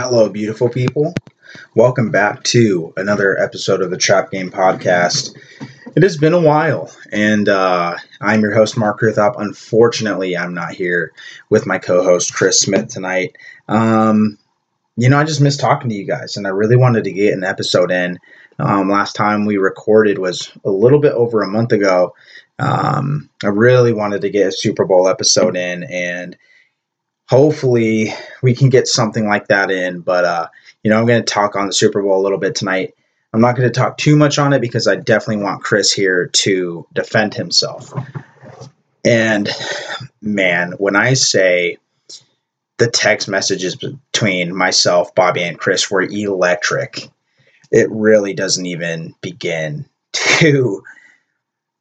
Hello, beautiful people. Welcome back to another episode of the Trap Game Podcast. It has been a while, and uh, I'm your host, Mark Ruthop. Unfortunately, I'm not here with my co host, Chris Smith, tonight. Um, you know, I just missed talking to you guys, and I really wanted to get an episode in. Um, last time we recorded was a little bit over a month ago. Um, I really wanted to get a Super Bowl episode in, and hopefully we can get something like that in. But uh, you know, I'm going to talk on the Super Bowl a little bit tonight. I'm not going to talk too much on it because I definitely want Chris here to defend himself. And man, when I say the text messages between myself, Bobby, and Chris were electric, it really doesn't even begin to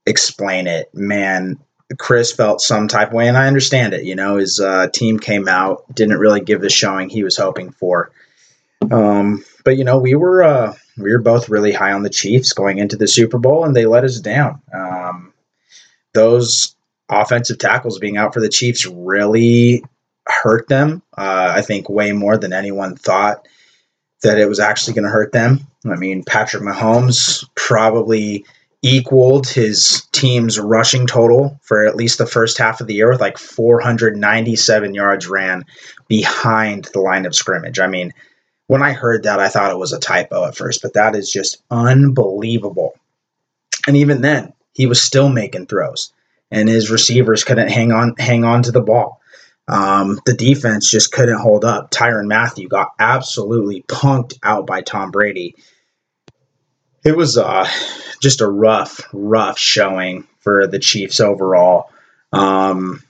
explain it. Man, Chris felt some type of way, and I understand it. You know, his uh, team came out, didn't really give the showing he was hoping for. Um, but you know, we were uh, we were both really high on the Chiefs going into the Super Bowl, and they let us down. Um, those offensive tackles being out for the Chiefs really hurt them. Uh, I think way more than anyone thought that it was actually going to hurt them. I mean, Patrick Mahomes probably equaled his team's rushing total for at least the first half of the year with like 497 yards ran behind the line of scrimmage. I mean, when I heard that, I thought it was a typo at first, but that is just unbelievable. And even then, he was still making throws, and his receivers couldn't hang on hang on to the ball. Um, the defense just couldn't hold up. Tyrann Mathieu got absolutely punked out by Tom Brady. It was uh, just a rough, rough showing for the Chiefs overall. Um,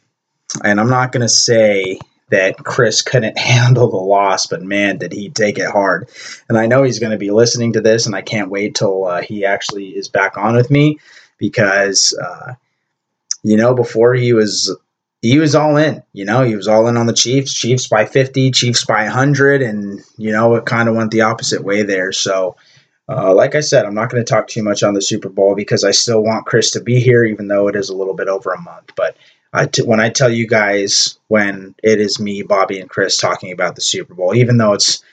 and I'm not going to say that Chris couldn't handle the loss, but man, did he take it hard. And I know he's going to be listening to this, and I can't wait till uh, he actually is back on with me because, uh, you know, before he was. He was all in, you know. He was all in on the Chiefs. Chiefs by 50, Chiefs by 100, and you know it kind of went the opposite way there. So, uh, like I said, I'm not going to talk too much on the Super Bowl because I still want Chris to be here, even though it is a little bit over a month. But when I tell you guys when it is me, Bobby, and Chris talking about the Super Bowl, even though it's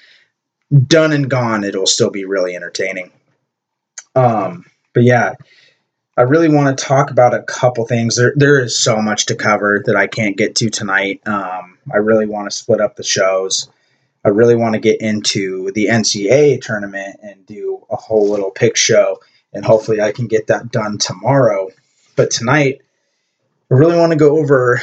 done and gone, it'll still be really entertaining. Um, but yeah, I really want to talk about a couple things. There, there is so much to cover that I can't get to tonight. Um, I really want to split up the shows. I really want to get into the NCAA tournament and do a whole little pick show, and hopefully I can get that done tomorrow. But tonight, I really want to go over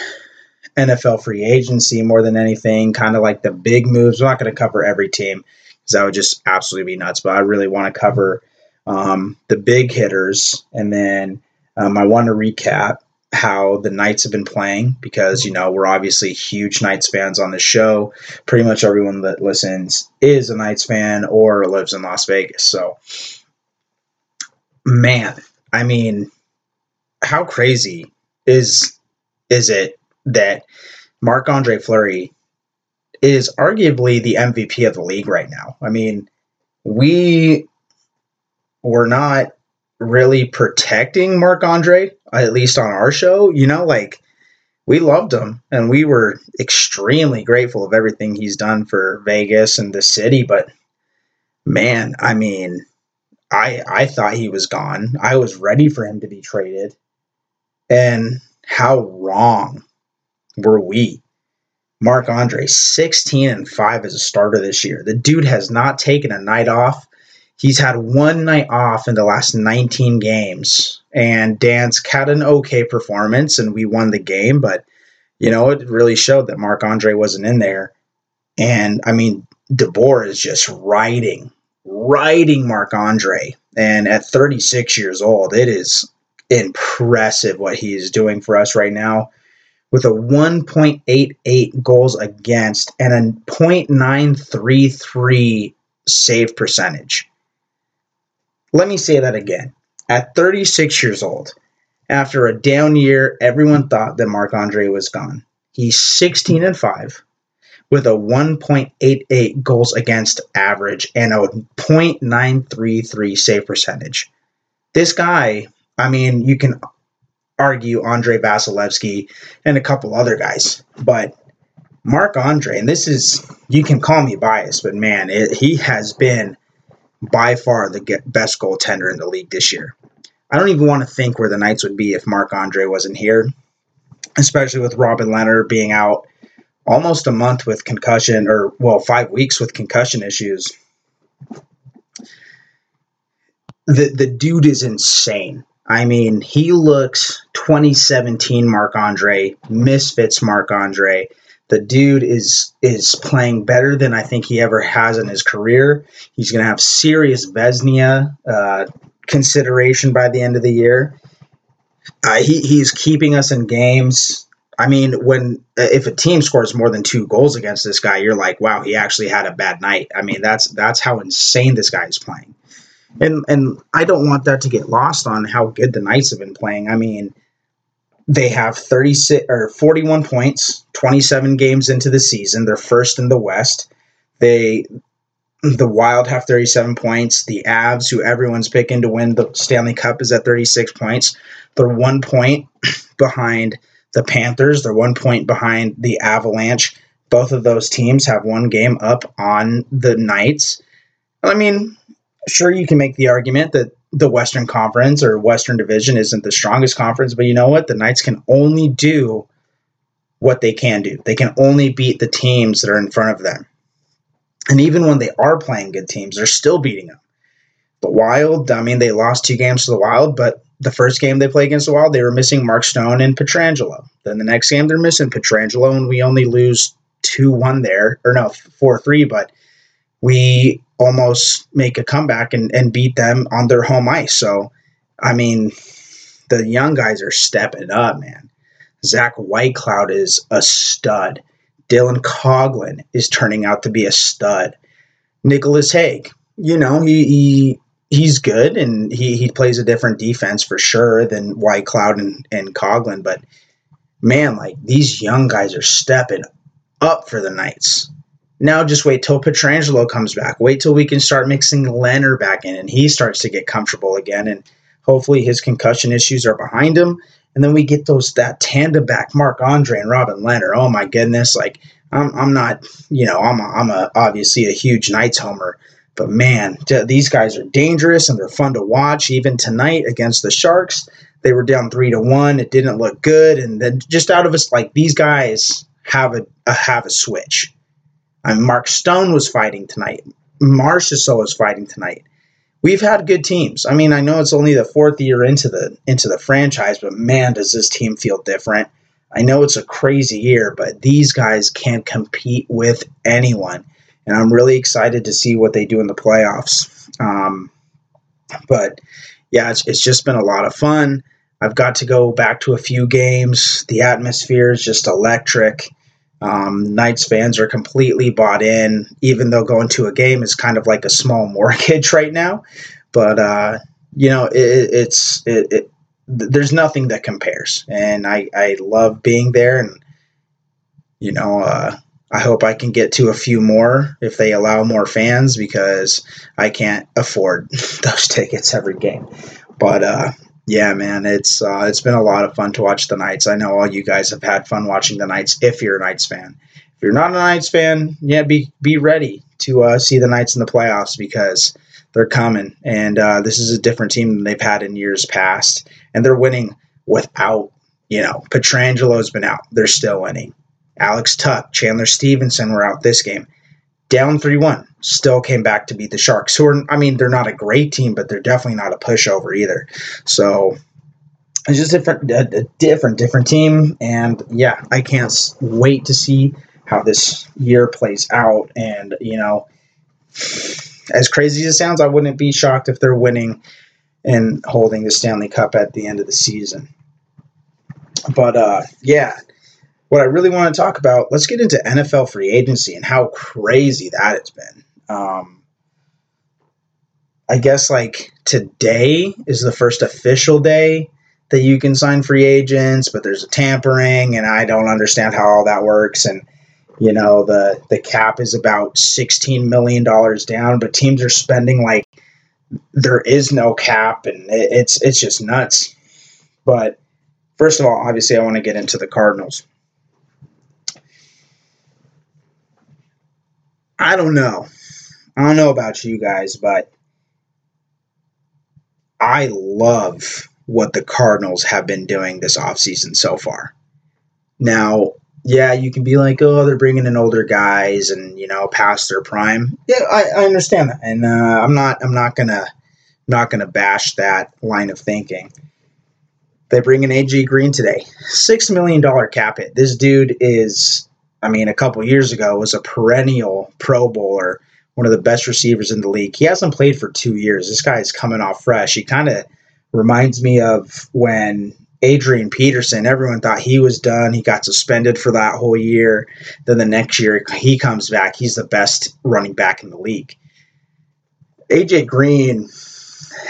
NFL free agency more than anything, kind of like the big moves. I'm not going to cover every team because that would just absolutely be nuts, but I really want to cover um, the big hitters, and then um, I want to recap how the Knights have been playing because, you know, we're obviously huge Knights fans on the show. Pretty much everyone that listens is a Knights fan or lives in Las Vegas. So, man, I mean, how crazy is is it that Marc Andre Fleury is arguably the MVP of the league right now? I mean, we were not really protecting Marc Andre at least on our show, you know, like we loved him and we were extremely grateful of everything he's done for Vegas and the city. But man, I mean, I I thought he was gone. I was ready for him to be traded. And how wrong were we? Marc Andre, 16 and 5 as a starter this year. The dude has not taken a night off He's had one night off in the last 19 games, and Dansk had an okay performance, and we won the game. But you know, it really showed that Marc Andre wasn't in there. And I mean, DeBoer is just riding, riding Marc Andre. And at 36 years old, it is impressive what he is doing for us right now with a 1.88 goals against and a 0.933 save percentage. Let me say that again. At 36 years old, after a down year, everyone thought that Marc Andre was gone. He's 16 and 5 with a 1.88 goals against average and a 0.933 save percentage. This guy, I mean, you can argue Andre Vasilevskiy and a couple other guys, but Marc Andre, and this is, you can call me biased, but man, it, he has been by far the best goaltender in the league this year. I don't even want to think where the Knights would be if Marc Andre wasn't here, especially with Robin Lehner being out almost a month with concussion, or well, five weeks with concussion issues. The the dude is insane. I mean, he looks 2017 Marc Andre, misfits Marc Andre. The dude is is playing better than I think he ever has in his career. He's going to have serious Vezina uh, consideration by the end of the year. Uh, he, he's keeping us in games. I mean, when uh, if a team scores more than two goals against this guy, you're like, wow, he actually had a bad night. I mean, that's that's how insane this guy is playing, and and I don't want that to get lost on how good the Knights have been playing. I mean, they have 36 or 41 points, 27 games into the season. They're first in the West. They the Wild have 37 points. The Avs, who everyone's picking to win the Stanley Cup, is at 36 points. They're one point behind the Panthers. They're one point behind the Avalanche. Both of those teams have one game up on the Knights. I mean, sure, you can make the argument that the Western Conference or Western Division isn't the strongest conference, but you know what? The Knights can only do what they can do. They can only beat the teams that are in front of them. And even when they are playing good teams, they're still beating them. The Wild, I mean, they lost two games to the Wild, but the first game they played against the Wild, they were missing Mark Stone and Pietrangelo. Then the next game, they're missing Pietrangelo, and we only lose 2 1 there, or no, 4 3, but we almost make a comeback and, and beat them on their home ice. So, I mean, the young guys are stepping up, man. Zach Whitecloud is a stud. Dylan Coghlan is turning out to be a stud. Nicholas Hague, you know, he, he he's good and he, he plays a different defense for sure than Whitecloud and, and Coghlan. But man, like these young guys are stepping up for the Knights. Now just wait till Pietrangelo comes back. Wait till we can start mixing Lehner back in and he starts to get comfortable again. And hopefully his concussion issues are behind him. And then we get those that tandem back, Marc Andre and Robin Lehner. Oh my goodness. Like I'm, I'm not, you know, I'm a, I'm a obviously a huge Knights homer, but man, these guys are dangerous and they're fun to watch. Even tonight against the Sharks, they were down three to one. It didn't look good, and then just out of us, like these guys have a, a have a switch. Mean, Mark Stone was fighting tonight. Marchessault was fighting tonight. We've had good teams. I mean, I know it's only the fourth year into the into the franchise, but man, does this team feel different. I know it's a crazy year, but these guys can't compete with anyone and I'm really excited to see what they do in the playoffs. Um, but yeah, it's, it's just been a lot of fun. I've got to go back to a few games. The atmosphere is just electric. Um, Knights fans are completely bought in, even though going to a game is kind of like a small mortgage right now. But uh, you know, it, it's it, it, there's nothing that compares, and I I love being there, and you know, uh, I hope I can get to a few more if they allow more fans because I can't afford those tickets every game. But uh, yeah, man, it's uh, it's been a lot of fun to watch the Knights. I know all you guys have had fun watching the Knights. If you're a Knights fan, if you're not a Knights fan, yeah, be be ready to uh, see the Knights in the playoffs because they're coming, and uh, this is a different team than they've had in years past, and they're winning without you know Pietrangelo's been out. They're still winning. Alex Tuch, Chandler Stephenson were out this game. Down 3 1. Still came back to beat the Sharks, who are, I mean, they're not a great team, but they're definitely not a pushover either. So it's just different, a, a different, different team. And yeah, I can't wait to see how this year plays out. And, you know, as crazy as it sounds, I wouldn't be shocked if they're winning and holding the Stanley Cup at the end of the season. But uh, yeah, what I really want to talk about, let's get into NFL free agency and how crazy that has been. Um, I guess like today is the first official day that you can sign free agents, but there's a tampering, and I don't understand how all that works. And you know the the cap is about sixteen million dollars down, but teams are spending like there is no cap, and it, it's it's just nuts. But first of all, obviously, I want to get into the Cardinals I don't know. I don't know about you guys, but I love what the Cardinals have been doing this offseason so far. Now, yeah, you can be like, oh, they're bringing in older guys and you know past their prime. Yeah, I, I understand that, and uh, I'm not I'm not gonna not gonna bash that line of thinking. They bring in AJ Green today, six million dollar cap hit. This dude is, I mean, a couple years ago was a perennial Pro Bowler, one of the best receivers in the league. He hasn't played for two years. This guy is coming off fresh. He kind of reminds me of when Adrian Peterson, everyone thought he was done. He got suspended for that whole year. Then the next year, he comes back. He's the best running back in the league. AJ Green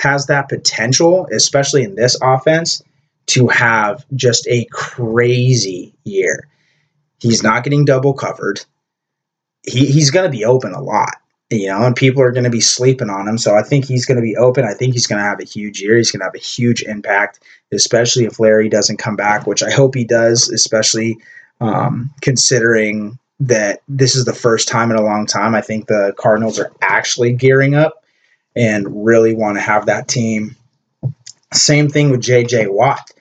has that potential, especially in this offense, to have just a crazy year. He's not getting double covered. He, he's going to be open a lot you know, and people are going to be sleeping on him. So I think he's going to be open. I think he's going to have a huge year. He's going to have a huge impact, especially if Larry doesn't come back, which I hope he does, especially um, considering that this is the first time in a long time. I think the Cardinals are actually gearing up and really want to have that team. Same thing with JJ Watt.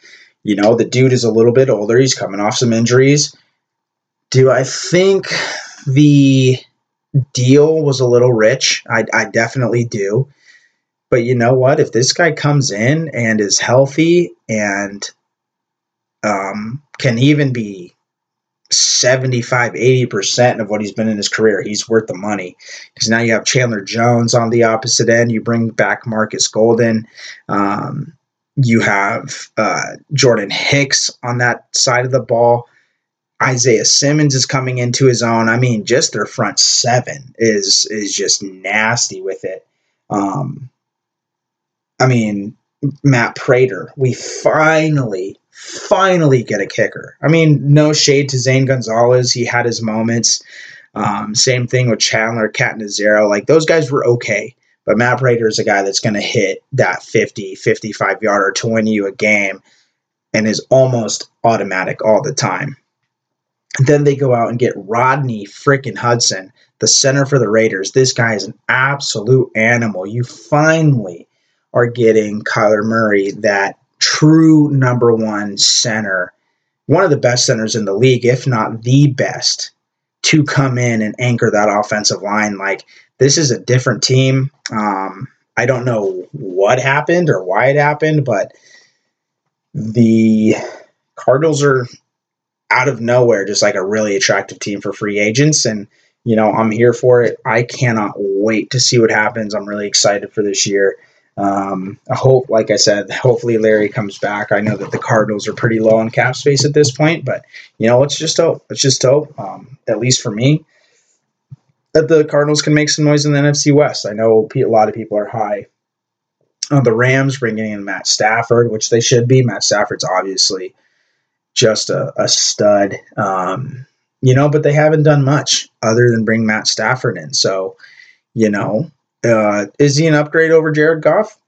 You know, the dude is a little bit older. He's coming off some injuries. Do I think the deal was a little rich. I, I definitely do. But you know what? If this guy comes in and is healthy and um, can even be 75, 80% of what he's been in his career, he's worth the money. Because now you have Chandler Jones on the opposite end. You bring back Marcus Golden. Um, you have uh, Jordan Hicks on that side of the ball. Isaiah Simmons is coming into his own. I mean, just their front seven is is just nasty with it. Um, I mean, Matt Prater, we finally, finally get a kicker. I mean, no shade to Zane Gonzalez. He had his moments. Um, same thing with Chandler, Catanzaro. Like, those guys were okay. But Matt Prater is a guy that's going to hit that 50, 55 yarder to win you a game and is almost automatic all the time. Then they go out and get Rodney freaking Hudson, the center for the Raiders. This guy is an absolute animal. You finally are getting Kyler Murray, that true number one center, one of the best centers in the league, if not the best, to come in and anchor that offensive line. Like, this is a different team. Um, I don't know what happened or why it happened, but the Cardinals are out of nowhere, just like a really attractive team for free agents. And, you know, I'm here for it. I cannot wait to see what happens. I'm really excited for this year. Um, I hope, like I said, hopefully Larry comes back. I know that the Cardinals are pretty low on cap space at this point, but, you know, let's just hope. Let's just hope, um, at least for me, that the Cardinals can make some noise in the NFC West. I know a lot of people are high on the Rams bringing in Matt Stafford, which they should be. Matt Stafford's obviously just a, a stud. Um, you know, but they haven't done much other than bring Matt Stafford in. So, you know, uh, is he an upgrade over Jared Goff?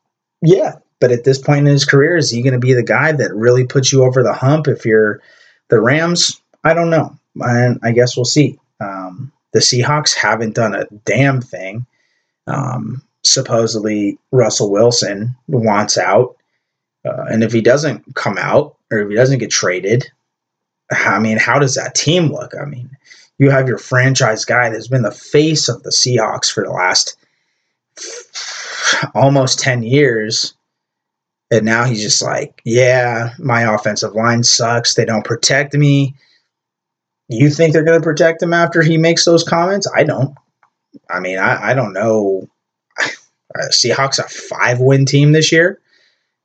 Yeah. But at this point in his career, is he going to be the guy that really puts you over the hump if you're the Rams? I don't know. I, I guess we'll see. Um, the Seahawks haven't done a damn thing. Um, supposedly, Russell Wilson wants out. Uh, and if he doesn't come out, or if he doesn't get traded, I mean, how does that team look? I mean, you have your franchise guy that's been the face of the Seahawks for the last almost 10 years. And now he's just like, yeah, my offensive line sucks. They don't protect me. You think they're going to protect him after he makes those comments? I don't. I mean, I, I don't know. Seahawks a five win team this year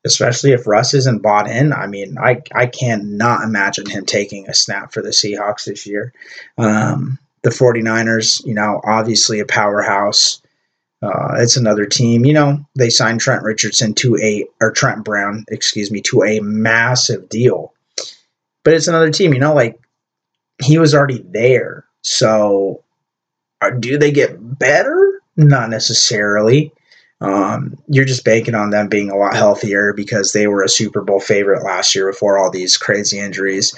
especially if Russ isn't bought in. I mean, I I cannot imagine him taking a snap for the Seahawks this year. Um, the 49ers, you know, obviously a powerhouse. Uh, it's another team. You know, they signed Trent Richardson to a or Trent Brown, excuse me, to a massive deal. But it's another team. You know, like he was already there. So, uh, do they get better? Not necessarily. Um, you're just banking on them being a lot healthier because they were a Super Bowl favorite last year before all these crazy injuries.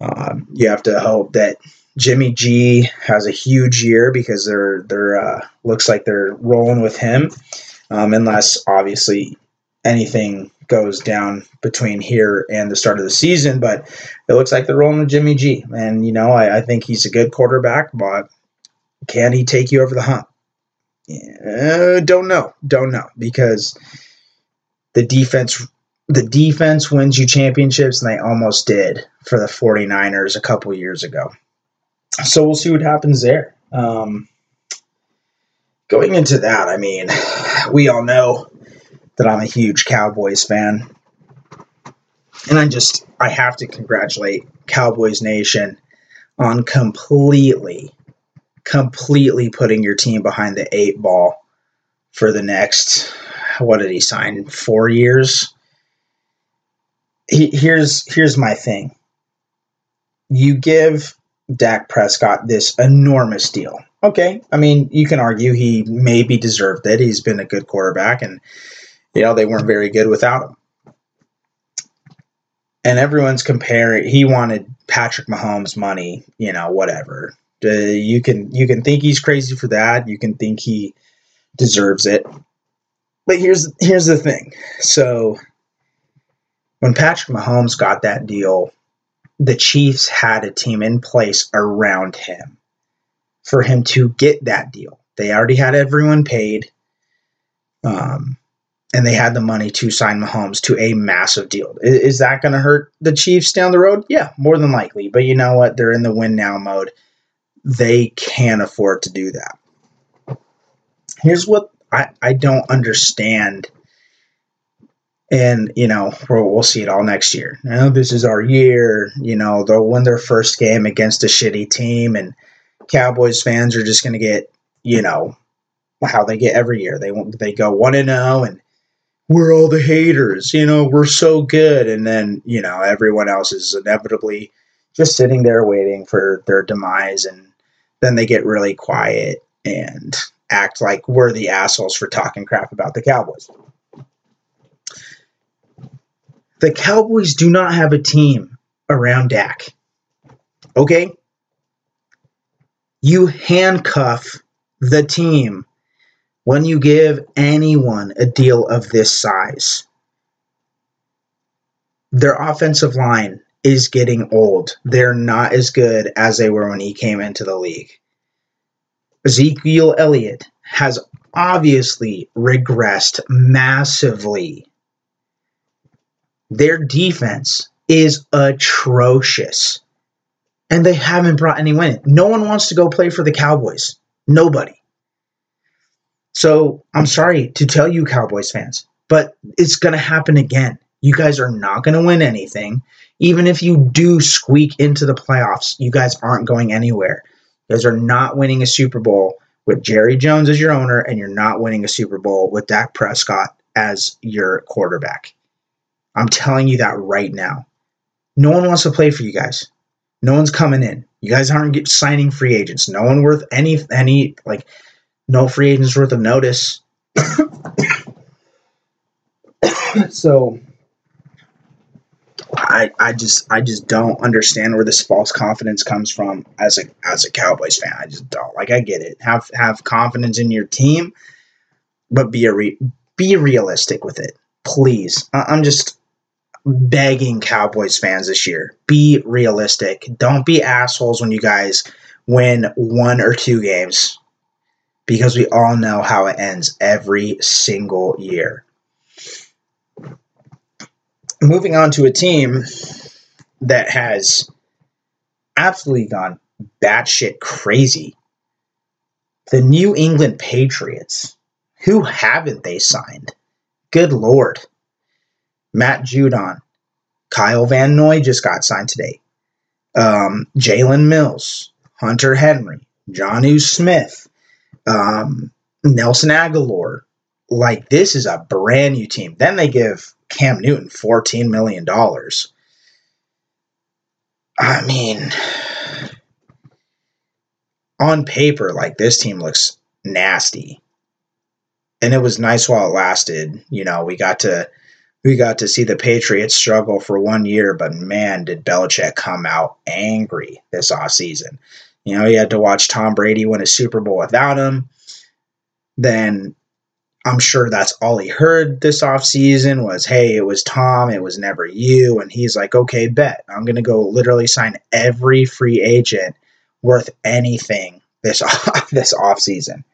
Um, you have to hope that Jimmy G has a huge year because they're they're uh, looks like they're rolling with him, um, unless obviously anything goes down between here and the start of the season. But it looks like they're rolling with Jimmy G, and you know I, I think he's a good quarterback, but can he take you over the hump? Yeah, don't know, don't know. Because the defense the defense wins you championships and they almost did for the 49ers a couple years ago. So we'll see what happens there. Um, going into that i mean we all know that i'm a huge cowboys fan. And i just i have to congratulate cowboys nation on completely completely putting your team behind the eight ball for the next what did he sign four years he, here's here's my thing. You give Dak Prescott this enormous deal. Okay, I mean you can argue he maybe deserved it. He's been a good quarterback, and you know they weren't very good without him. And everyone's comparing. He wanted Patrick Mahomes money. You know, whatever. You can you can think he's crazy for that. You can think he deserves it. But here's here's the thing. So when Patrick Mahomes got that deal, the Chiefs had a team in place around him for him to get that deal. They already had everyone paid, um, and they had the money to sign Mahomes to a massive deal. Is, is that going to hurt the Chiefs down the road? Yeah, more than likely. But you know what? They're in the win now mode. They can afford to do that. Here's what I, I don't understand and you know we'll, we'll see it all next year. Now this is our year. You know they'll win their first game against a shitty team, and Cowboys fans are just going to get you know how they get every year. They they go one and zero, oh and we're all the haters. You know we're so good, and then you know everyone else is inevitably just sitting there waiting for their demise, and then they get really quiet and act like we're the assholes for talking crap about the Cowboys. The Cowboys do not have a team around Dak. Okay? You handcuff the team when you give anyone a deal of this size. Their offensive line is getting old. They're not as good as they were when he came into the league. Ezekiel Elliott has obviously regressed massively their defense is atrocious. And they haven't brought anyone in. No one wants to go play for the Cowboys. Nobody. So I'm sorry to tell you, Cowboys fans, but it's going to happen again. You guys are not going to win anything. Even if you do squeak into the playoffs, you guys aren't going anywhere. You guys are not winning a Super Bowl with Jerry Jones as your owner, and you're not winning a Super Bowl with Dak Prescott as your quarterback. I'm telling you that right now. No one wants to play for you guys. No one's coming in. You guys aren't signing free agents. No one worth any any like no free agents worth of notice. so I I just I just don't understand where this false confidence comes from as a as a Cowboys fan. I just don't. Like I get it. Have have confidence in your team, but be a re, be realistic with it. Please. I, I'm just begging Cowboys fans this year be realistic. Don't be assholes when you guys win one or two games because we all know how it ends every single year. Moving on to a team that has absolutely gone batshit crazy. The New England Patriots. Who haven't they signed? Good lord. Matt Judon, Kyle Van Noy just got signed today. Um, Jalen Mills, Hunter Henry, Jonnu Smith, um, Nelson Agholor. Like this is a brand new team. Then they give Cam Newton fourteen million dollars. I mean, on paper, like this team looks nasty. And it was nice while it lasted. You know, we got to we got to see the Patriots struggle for one year, but man, did Belichick come out angry this offseason. You know, he had to watch Tom Brady win a Super Bowl without him. Then I'm sure that's all he heard this offseason was, hey, it was Tom, it was never you. And he's like, okay, bet. I'm going to go literally sign every free agent worth anything this off, this offseason.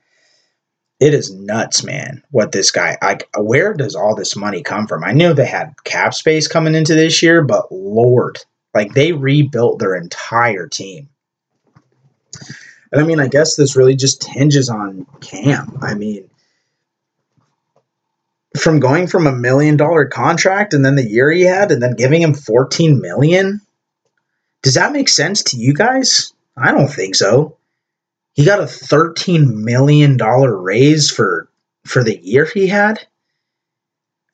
It is nuts, man, what this guy, like, where does all this money come from? I knew they had cap space coming into this year, but Lord, like, they rebuilt their entire team. And I mean, I guess this really just hinges on Cam. I mean, from going from a million dollar contract and then the year he had and then giving him 14 million? Does that make sense to you guys? I don't think so. He got a 13 million dollar raise for for the year he had.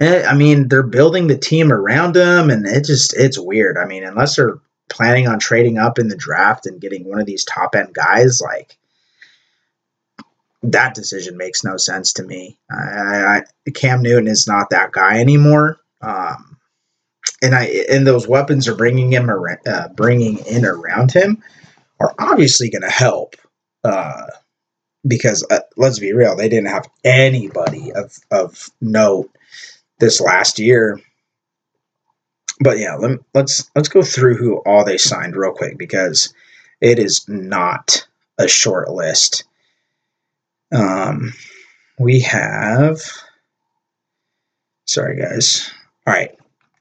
Eh, i mean they're building the team around him and it just it's weird. I mean unless they're planning on trading up in the draft and getting one of these top end guys like that decision makes no sense to me. I, I, Cam Newton is not that guy anymore. Um, and I and those weapons are bringing him around, uh, bringing in around him are obviously going to help. Uh, because uh, let's be real, they didn't have anybody of of note this last year. But yeah, let, let's let's go through who all they signed real quick because it is not a short list. Um, we have. Sorry, guys. All right.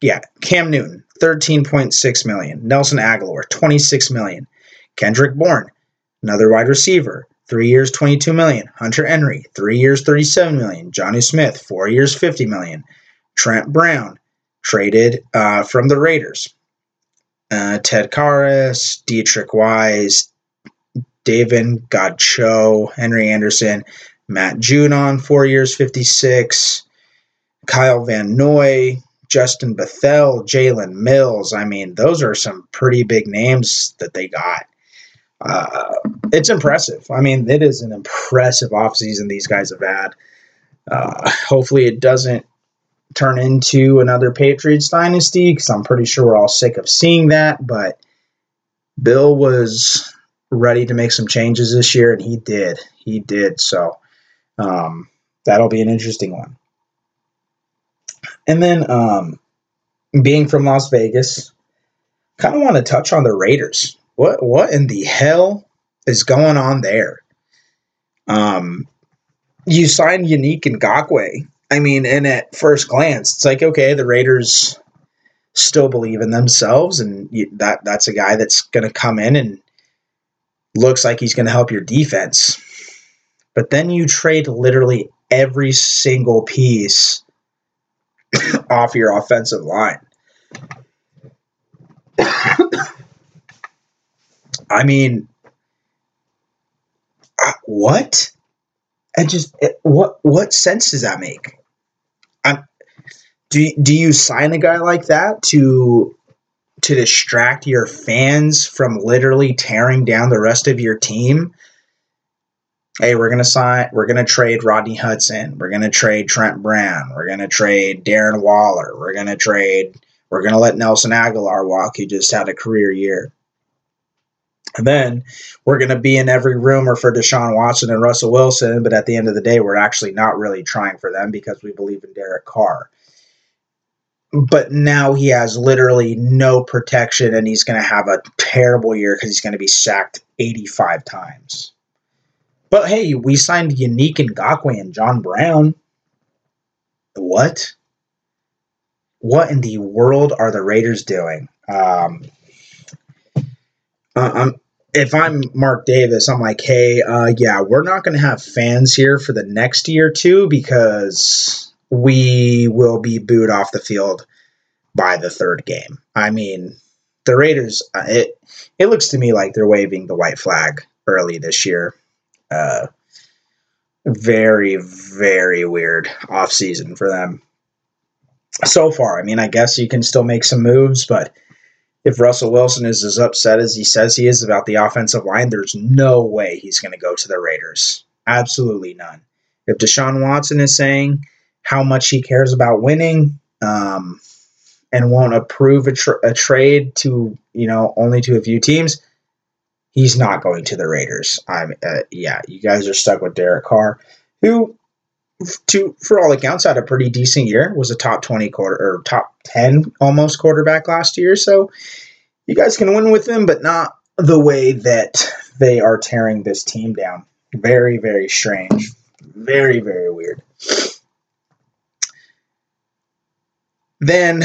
Yeah, Cam Newton, 13.6 million. Nelson Agholor, 26 million. Kendrick Bourne, another wide receiver, three years, 22 million. Hunter Henry, three years, 37 million. Johnny Smith, four years, 50 million. Trent Brown, traded uh, from the Raiders. Uh, Ted Karras, Deatrich Wise, Davon Godchaux, Henry Anderson, Matt Judon, four years, 56, Kyle Van Noy, Justin Bethel, Jalen Mills. I mean, those are some pretty big names that they got. Uh, it's impressive. I mean, it is an impressive offseason these guys have had. Uh, hopefully, it doesn't turn into another Patriots dynasty because I'm pretty sure we're all sick of seeing that. But Bill was ready to make some changes this year, and he did. He did. So um, that'll be an interesting one. And then, um, being from Las Vegas, kind of want to touch on the Raiders. What what in the hell is going on there? Um, you signed Yannick Ngakoue. I mean, and at first glance, it's like okay, the Raiders still believe in themselves, and you, that that's a guy that's going to come in and looks like he's going to help your defense. But then you trade literally every single piece off your offensive line. I mean, uh, what? I just it, what what sense does that make? I'm, do do you sign a guy like that to to distract your fans from literally tearing down the rest of your team. Hey, we're gonna sign. We're gonna trade Rodney Hudson. We're gonna trade Trent Brown. We're gonna trade Darren Waller. We're gonna trade. We're gonna let Nelson Agholor walk. He just had a career year. And then we're going to be in every rumor for Deshaun Watson and Russell Wilson, but at the end of the day, we're actually not really trying for them because we believe in Derek Carr but now he has literally no protection and he's going to have a terrible year because he's going to be sacked 85 times. But hey, we signed Yannick Ngakoue and John Brown. What? What in the world are the Raiders doing? Um, uh, I'm, if I'm Mark Davis, I'm like, hey, uh, yeah, we're not going to have fans here for the next year too because we will be booed off the field by the third game. I mean, the Raiders, uh, it it looks to me like they're waving the white flag early this year. Uh, very very weird off season for them so far. I mean, I guess you can still make some moves, but if Russell Wilson is as upset as he says he is about the offensive line, there's no way he's going to go to the Raiders. Absolutely none. If Deshaun Watson is saying how much he cares about winning. um, and won't approve a, tra- a trade to you know only to a few teams, he's not going to the Raiders. I'm uh, yeah, you guys are stuck with Derek Carr, who to for all accounts had a pretty decent year. Was a top twenty quarter or top ten almost quarterback last year. So you guys can win with him, but not the way that they are tearing this team down. Very very strange. Very very weird. Then,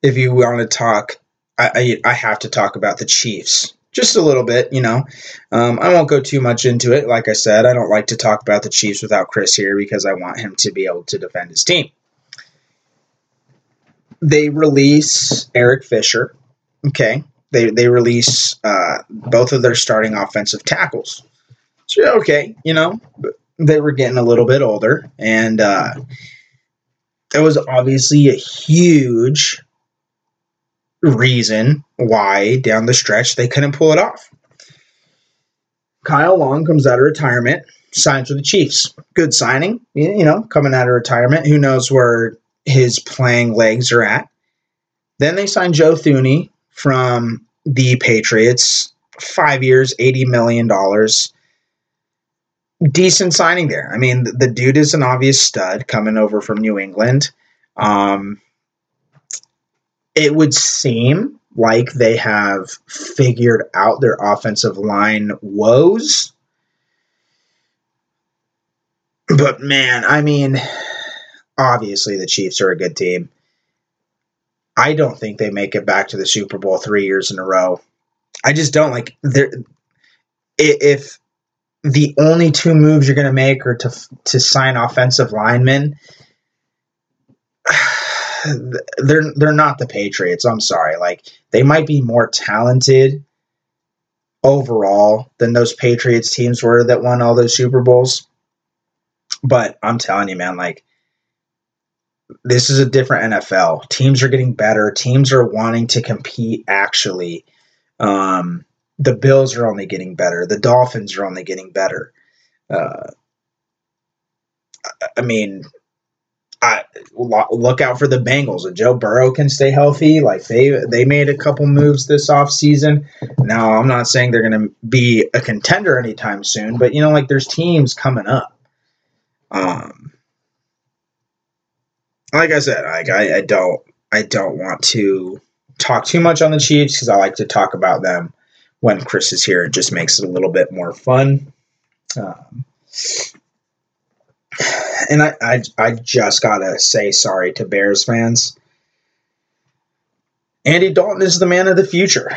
if you want to talk, I, I, I have to talk about the Chiefs just a little bit, you know. Um, I won't go too much into it. Like I said, I don't like to talk about the Chiefs without Chris here because I want him to be able to defend his team. They release Eric Fisher. Okay. They, they release uh, both of their starting offensive tackles. So, okay, you know, they were getting a little bit older. And uh, it was obviously a huge reason why down the stretch they couldn't pull it off. Kyle Long comes out of retirement, signs with the Chiefs. Good signing, you know, coming out of retirement. Who knows where his playing legs are at? Then they signed Joe Thuney from the Patriots, five years, $80 million. Decent signing there. I mean, the, the dude is an obvious stud coming over from New England. Um, it would seem like they have figured out their offensive line woes. But man, I mean, obviously the Chiefs are a good team. I don't think they make it back to the Super Bowl three years in a row. I just don't like there. If the only two moves you're going to make are to to sign offensive linemen, they're they're not the Patriots. I'm sorry. Like they might be more talented overall than those Patriots teams were that won all those Super Bowls. But I'm telling you, man, like this is a different NFL. Teams are getting better. Teams are wanting to compete actually. Um, the Bills are only getting better. The Dolphins are only getting better. Uh, I mean, I, look out for the Bengals. If Joe Burrow can stay healthy, like they they made a couple moves this offseason. Now, I'm not saying they're going to be a contender anytime soon, but you know, like there's teams coming up. Um, like I said, like I, I don't I don't want to talk too much on the Chiefs because I like to talk about them when Chris is here. It just makes it a little bit more fun. Um, and I, I, I just gotta say sorry to Bears fans. Andy Dalton is the man of the future.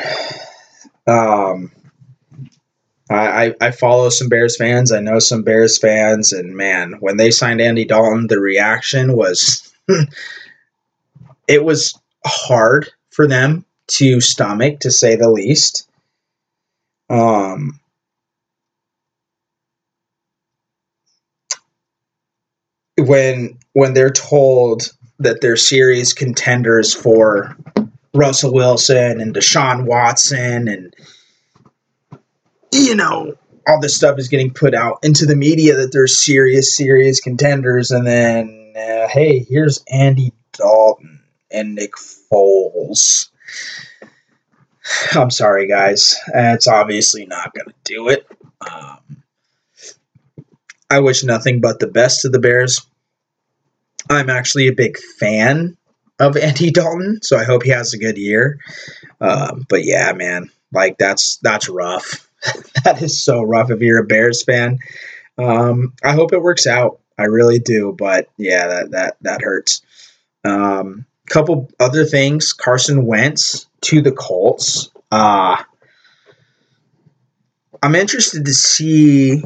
Um, I, I follow some Bears fans. I know some Bears fans, and man, when they signed Andy Dalton, the reaction was it was hard for them to stomach, to say the least. Um, when when they're told that they're serious contenders for Russell Wilson and Deshaun Watson and you know all this stuff is getting put out into the media that they're serious serious contenders. And then uh, hey here's Andy Dalton and Nick Foles I'm sorry guys it's obviously not going to do it um, I wish nothing but the best to the Bears I'm actually a big fan of Andy Dalton, so I hope he has a good year. Um, but yeah, man, like that's that's rough. that is so rough if you're a Bears fan. Um, I hope it works out. I really do, but yeah, that that that hurts. Um, couple other things. Carson Wentz to the Colts. Uh, I'm interested to see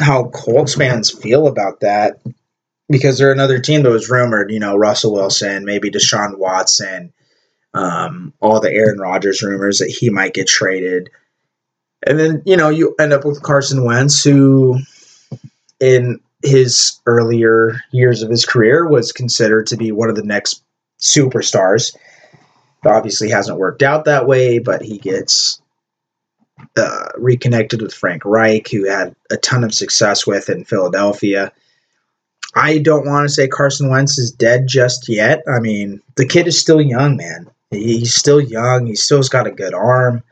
how Colts fans feel about that because they're another team that was rumored, you know, Russell Wilson, maybe Deshaun Watson, um, all the Aaron Rodgers rumors that he might get traded. And then, you know, you end up with Carson Wentz, who in his earlier years of his career was considered to be one of the next superstars. Obviously, hasn't worked out that way, but he gets uh, reconnected with Frank Reich, who had a ton of success with in Philadelphia I don't want to say Carson Wentz is dead just yet. I mean, the kid is still young, man. He's still young. He still's got a good arm.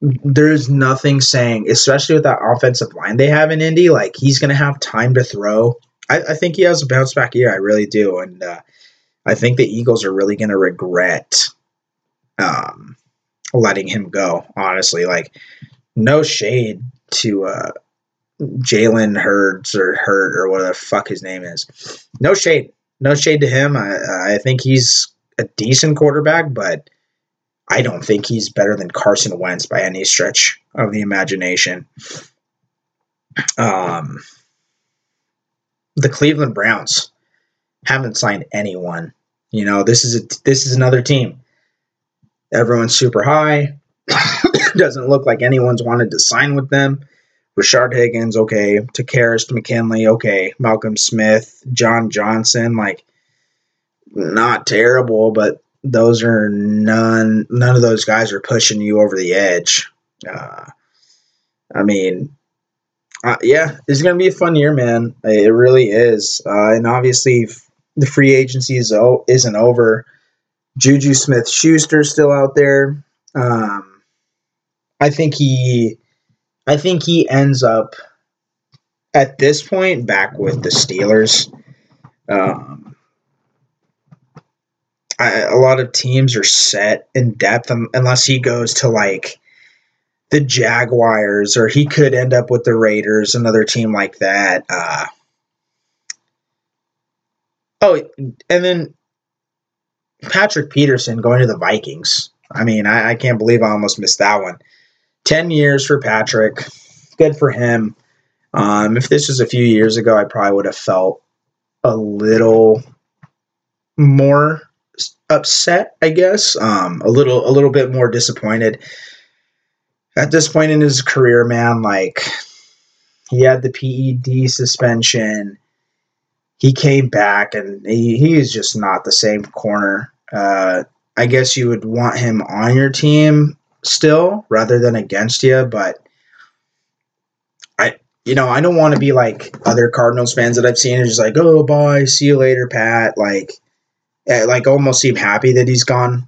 There's nothing saying, especially with that offensive line they have in Indy, like he's going to have time to throw. I, I, think he has a bounce back year. I really do. And uh, I think the Eagles are really going to regret um, letting him go, honestly. Like, no shade to uh, Jalen Hurds or Hurt or whatever the fuck his name is. No shade. No shade to him. I, I think he's a decent quarterback, but I don't think he's better than Carson Wentz by any stretch of the imagination. Um, the Cleveland Browns haven't signed anyone. You know, this is a this is another team. Everyone's super high. Doesn't look like anyone's wanted to sign with them. Rashard Higgins, okay. Takkarist McKinley, okay. Malcolm Smith, John Johnson, like not terrible, but those are none. None of those guys are pushing you over the edge. Uh, I mean, uh, yeah, it's gonna be a fun year, man. It really is, uh, and obviously the free agency is o- isn't over. Juju Smith Schuster still out there. Um, I think he I think he ends up at this point back with the Steelers. Um, I, a lot of teams are set in depth um, unless he goes to like the Jaguars or he could end up with the Raiders, another team like that. Uh, oh, and then Patrick Peterson going to the Vikings. I mean, I, I can't believe I almost missed that one. 10 years for Patrick. Good for him. Um, if this was a few years ago, I probably would have felt a little more upset, I guess. Um, a little a little bit more disappointed. At this point in his career, man, like he had the PED suspension. He came back and he, he is just not the same corner. Uh, I guess you would want him on your team still rather than against you. But I, you know, I don't want to be like other Cardinals fans that I've seen. Are just like, oh, bye, see you later, Pat. Like, eh, like almost seem happy that he's gone.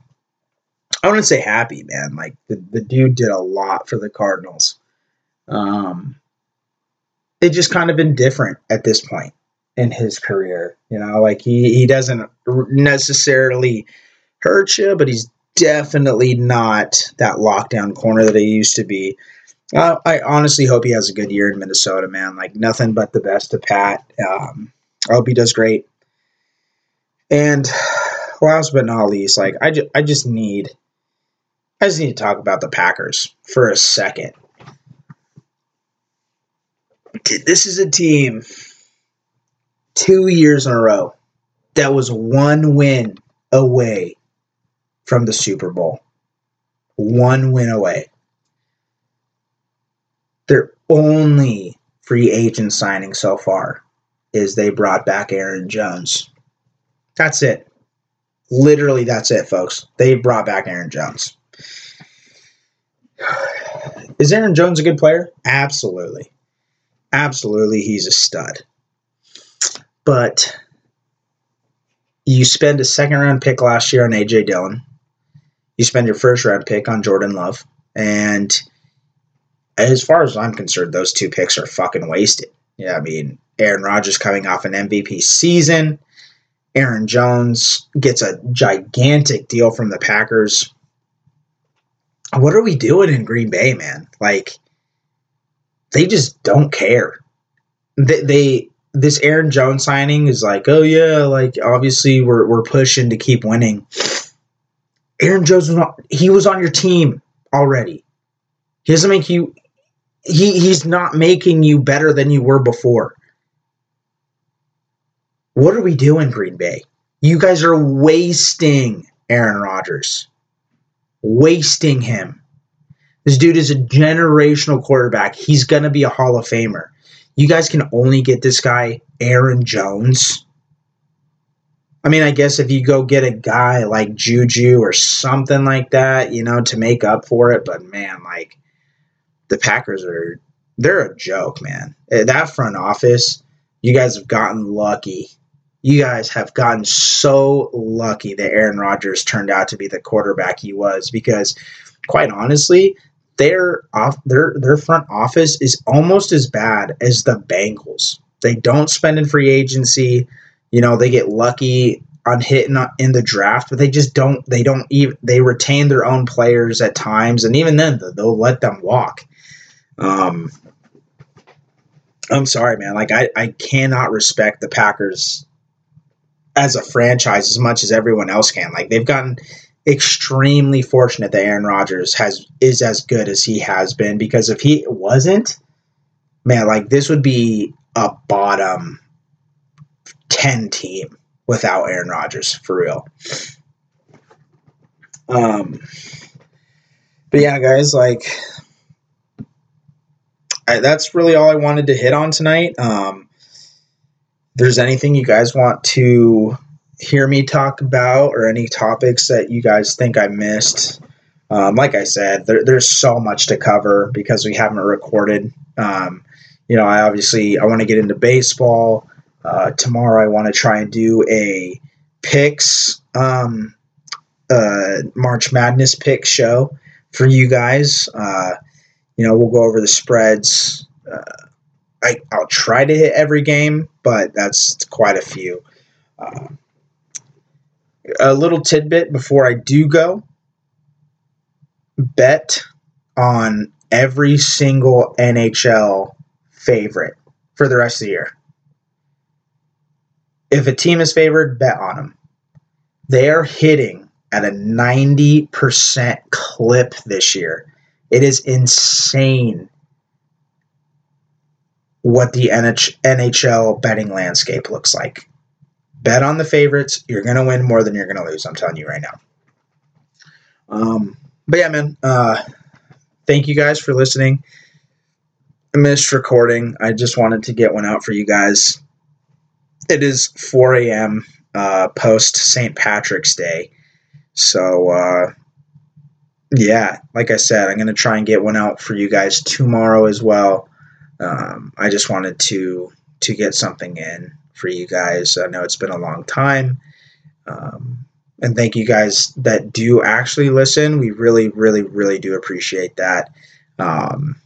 I wouldn't say happy, man. Like the, the dude did a lot for the Cardinals. Um, they just kind of indifferent at this point in his career. You know, like he he doesn't necessarily hurt you, but he's definitely not that lockdown corner that he used to be. Uh, I honestly hope he has a good year in Minnesota, man. Like nothing but the best to Pat. Um, I hope he does great. And last but not least, like I, ju- I just need, I just need to talk about the Packers for a second. This is a team two years in a row that was one win away from the Super Bowl. One win away. Their only free agent signing so far is they brought back Aaron Jones. That's it. Literally, that's it, folks. They brought back Aaron Jones. Is Aaron Jones a good player? Absolutely. Absolutely, he's a stud. But you spend a second round pick last year on AJ Dillon you spend your first round pick on Jordan Love. And as far as I'm concerned, those two picks are fucking wasted. Yeah, I mean, Aaron Rodgers coming off an MVP season. Aaron Jones gets a gigantic deal from the Packers. What are we doing in Green Bay, man? Like, they just don't care. They, they this Aaron Jones signing is like, oh yeah, like obviously we're we're pushing to keep winning. Aaron Jones was not, he was on your team already. He doesn't make you he he's not making you better than you were before. What are we doing, Green Bay? You guys are wasting Aaron Rodgers. Wasting him. This dude is a generational quarterback. He's going to be a Hall of Famer. You guys can only get this guy, Aaron Jones. I mean, I guess if you go get a guy like Juju or something like that, you know, to make up for it, but man, like the Packers are they're a joke, man. Eh, that front office, You guys have gotten lucky. You guys have gotten so lucky that Aaron Rodgers turned out to be the quarterback he was because quite honestly, their off their their front office is almost as bad as the Bengals. They don't spend in free agency. You know, they get lucky on hitting in the draft, but they just don't. They don't even. They retain their own players at times, and even then, they'll let them walk. Um, I'm sorry, man. Like I, I cannot respect the Packers as a franchise as much as everyone else can. Like they've gotten extremely fortunate that Aaron Rodgers has is as good as he has been because if he wasn't, man, like this would be a bottom 10 team without Aaron Rodgers for real. Um but yeah, guys, like I, that's really all I wanted to hit on tonight. Um there's anything you guys want to hear me talk about or any topics that you guys think I missed, um, like I said, there, there's so much to cover because we haven't recorded. Um, you know, I obviously I want to get into baseball. Uh, tomorrow, I want to try and do a picks um, uh, March Madness pick show for you guys. Uh, you know, we'll go over the spreads. Uh, I, I'll try to hit every game, but that's quite a few. A little tidbit before I do go bet on every single NHL favorite for the rest of the year. If a team is favored, bet on them. They are hitting at a 90% clip this year. It is insane what the NHL betting landscape looks like bet on the favorites. You're going to win more than you're going to lose. I'm telling you right now. Um, but yeah, man. Uh, thank you guys for listening. I missed recording. I just wanted to get one out for you guys. It is 4 a.m. Uh, post St. Patrick's Day. So, uh, yeah, like I said, I'm going to try and get one out for you guys tomorrow as well. Um, I just wanted to to get something in for you guys. I know it's been a long time. Um, and thank you guys that do actually listen. We really, really, really do appreciate that. Um,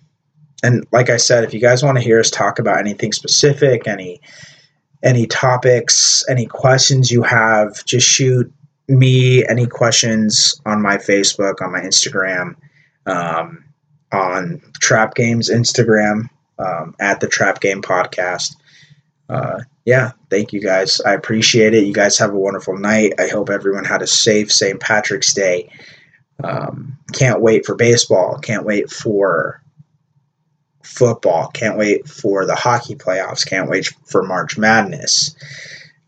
and like I said, if you guys want to hear us talk about anything specific, any any topics, any questions you have, just shoot me any questions on my Facebook, on my Instagram, um, on Trap Games Instagram um, at the Trap Game Podcast. Uh, yeah, thank you guys. I appreciate it. You guys have a wonderful night. I hope everyone had a safe St. Patrick's Day. Um, can't wait for baseball. Can't wait for football. Can't wait for the hockey playoffs. Can't wait for March Madness.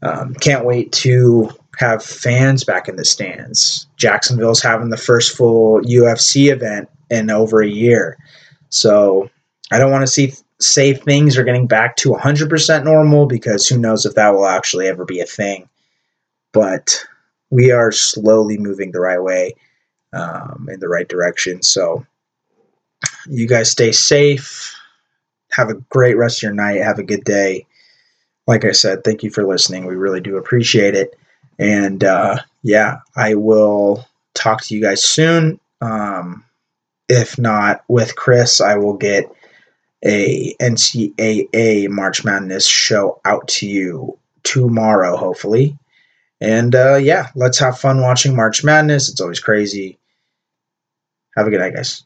Um, can't wait to have fans back in the stands. Jacksonville's having the first full UFC event in over a year. So I don't want to see say things are getting back to 100% normal because who knows if that will actually ever be a thing. But we are slowly moving the right way, um, in the right direction. So you guys stay safe. Have a great rest of your night. Have a good day. Like I said, thank you for listening. We really do appreciate it. And uh, yeah, I will talk to you guys soon. Um, if not with Chris, I will get a NCAA March Madness show out to you tomorrow, hopefully. And uh, yeah, let's have fun watching March Madness. It's always crazy. Have a good night, guys.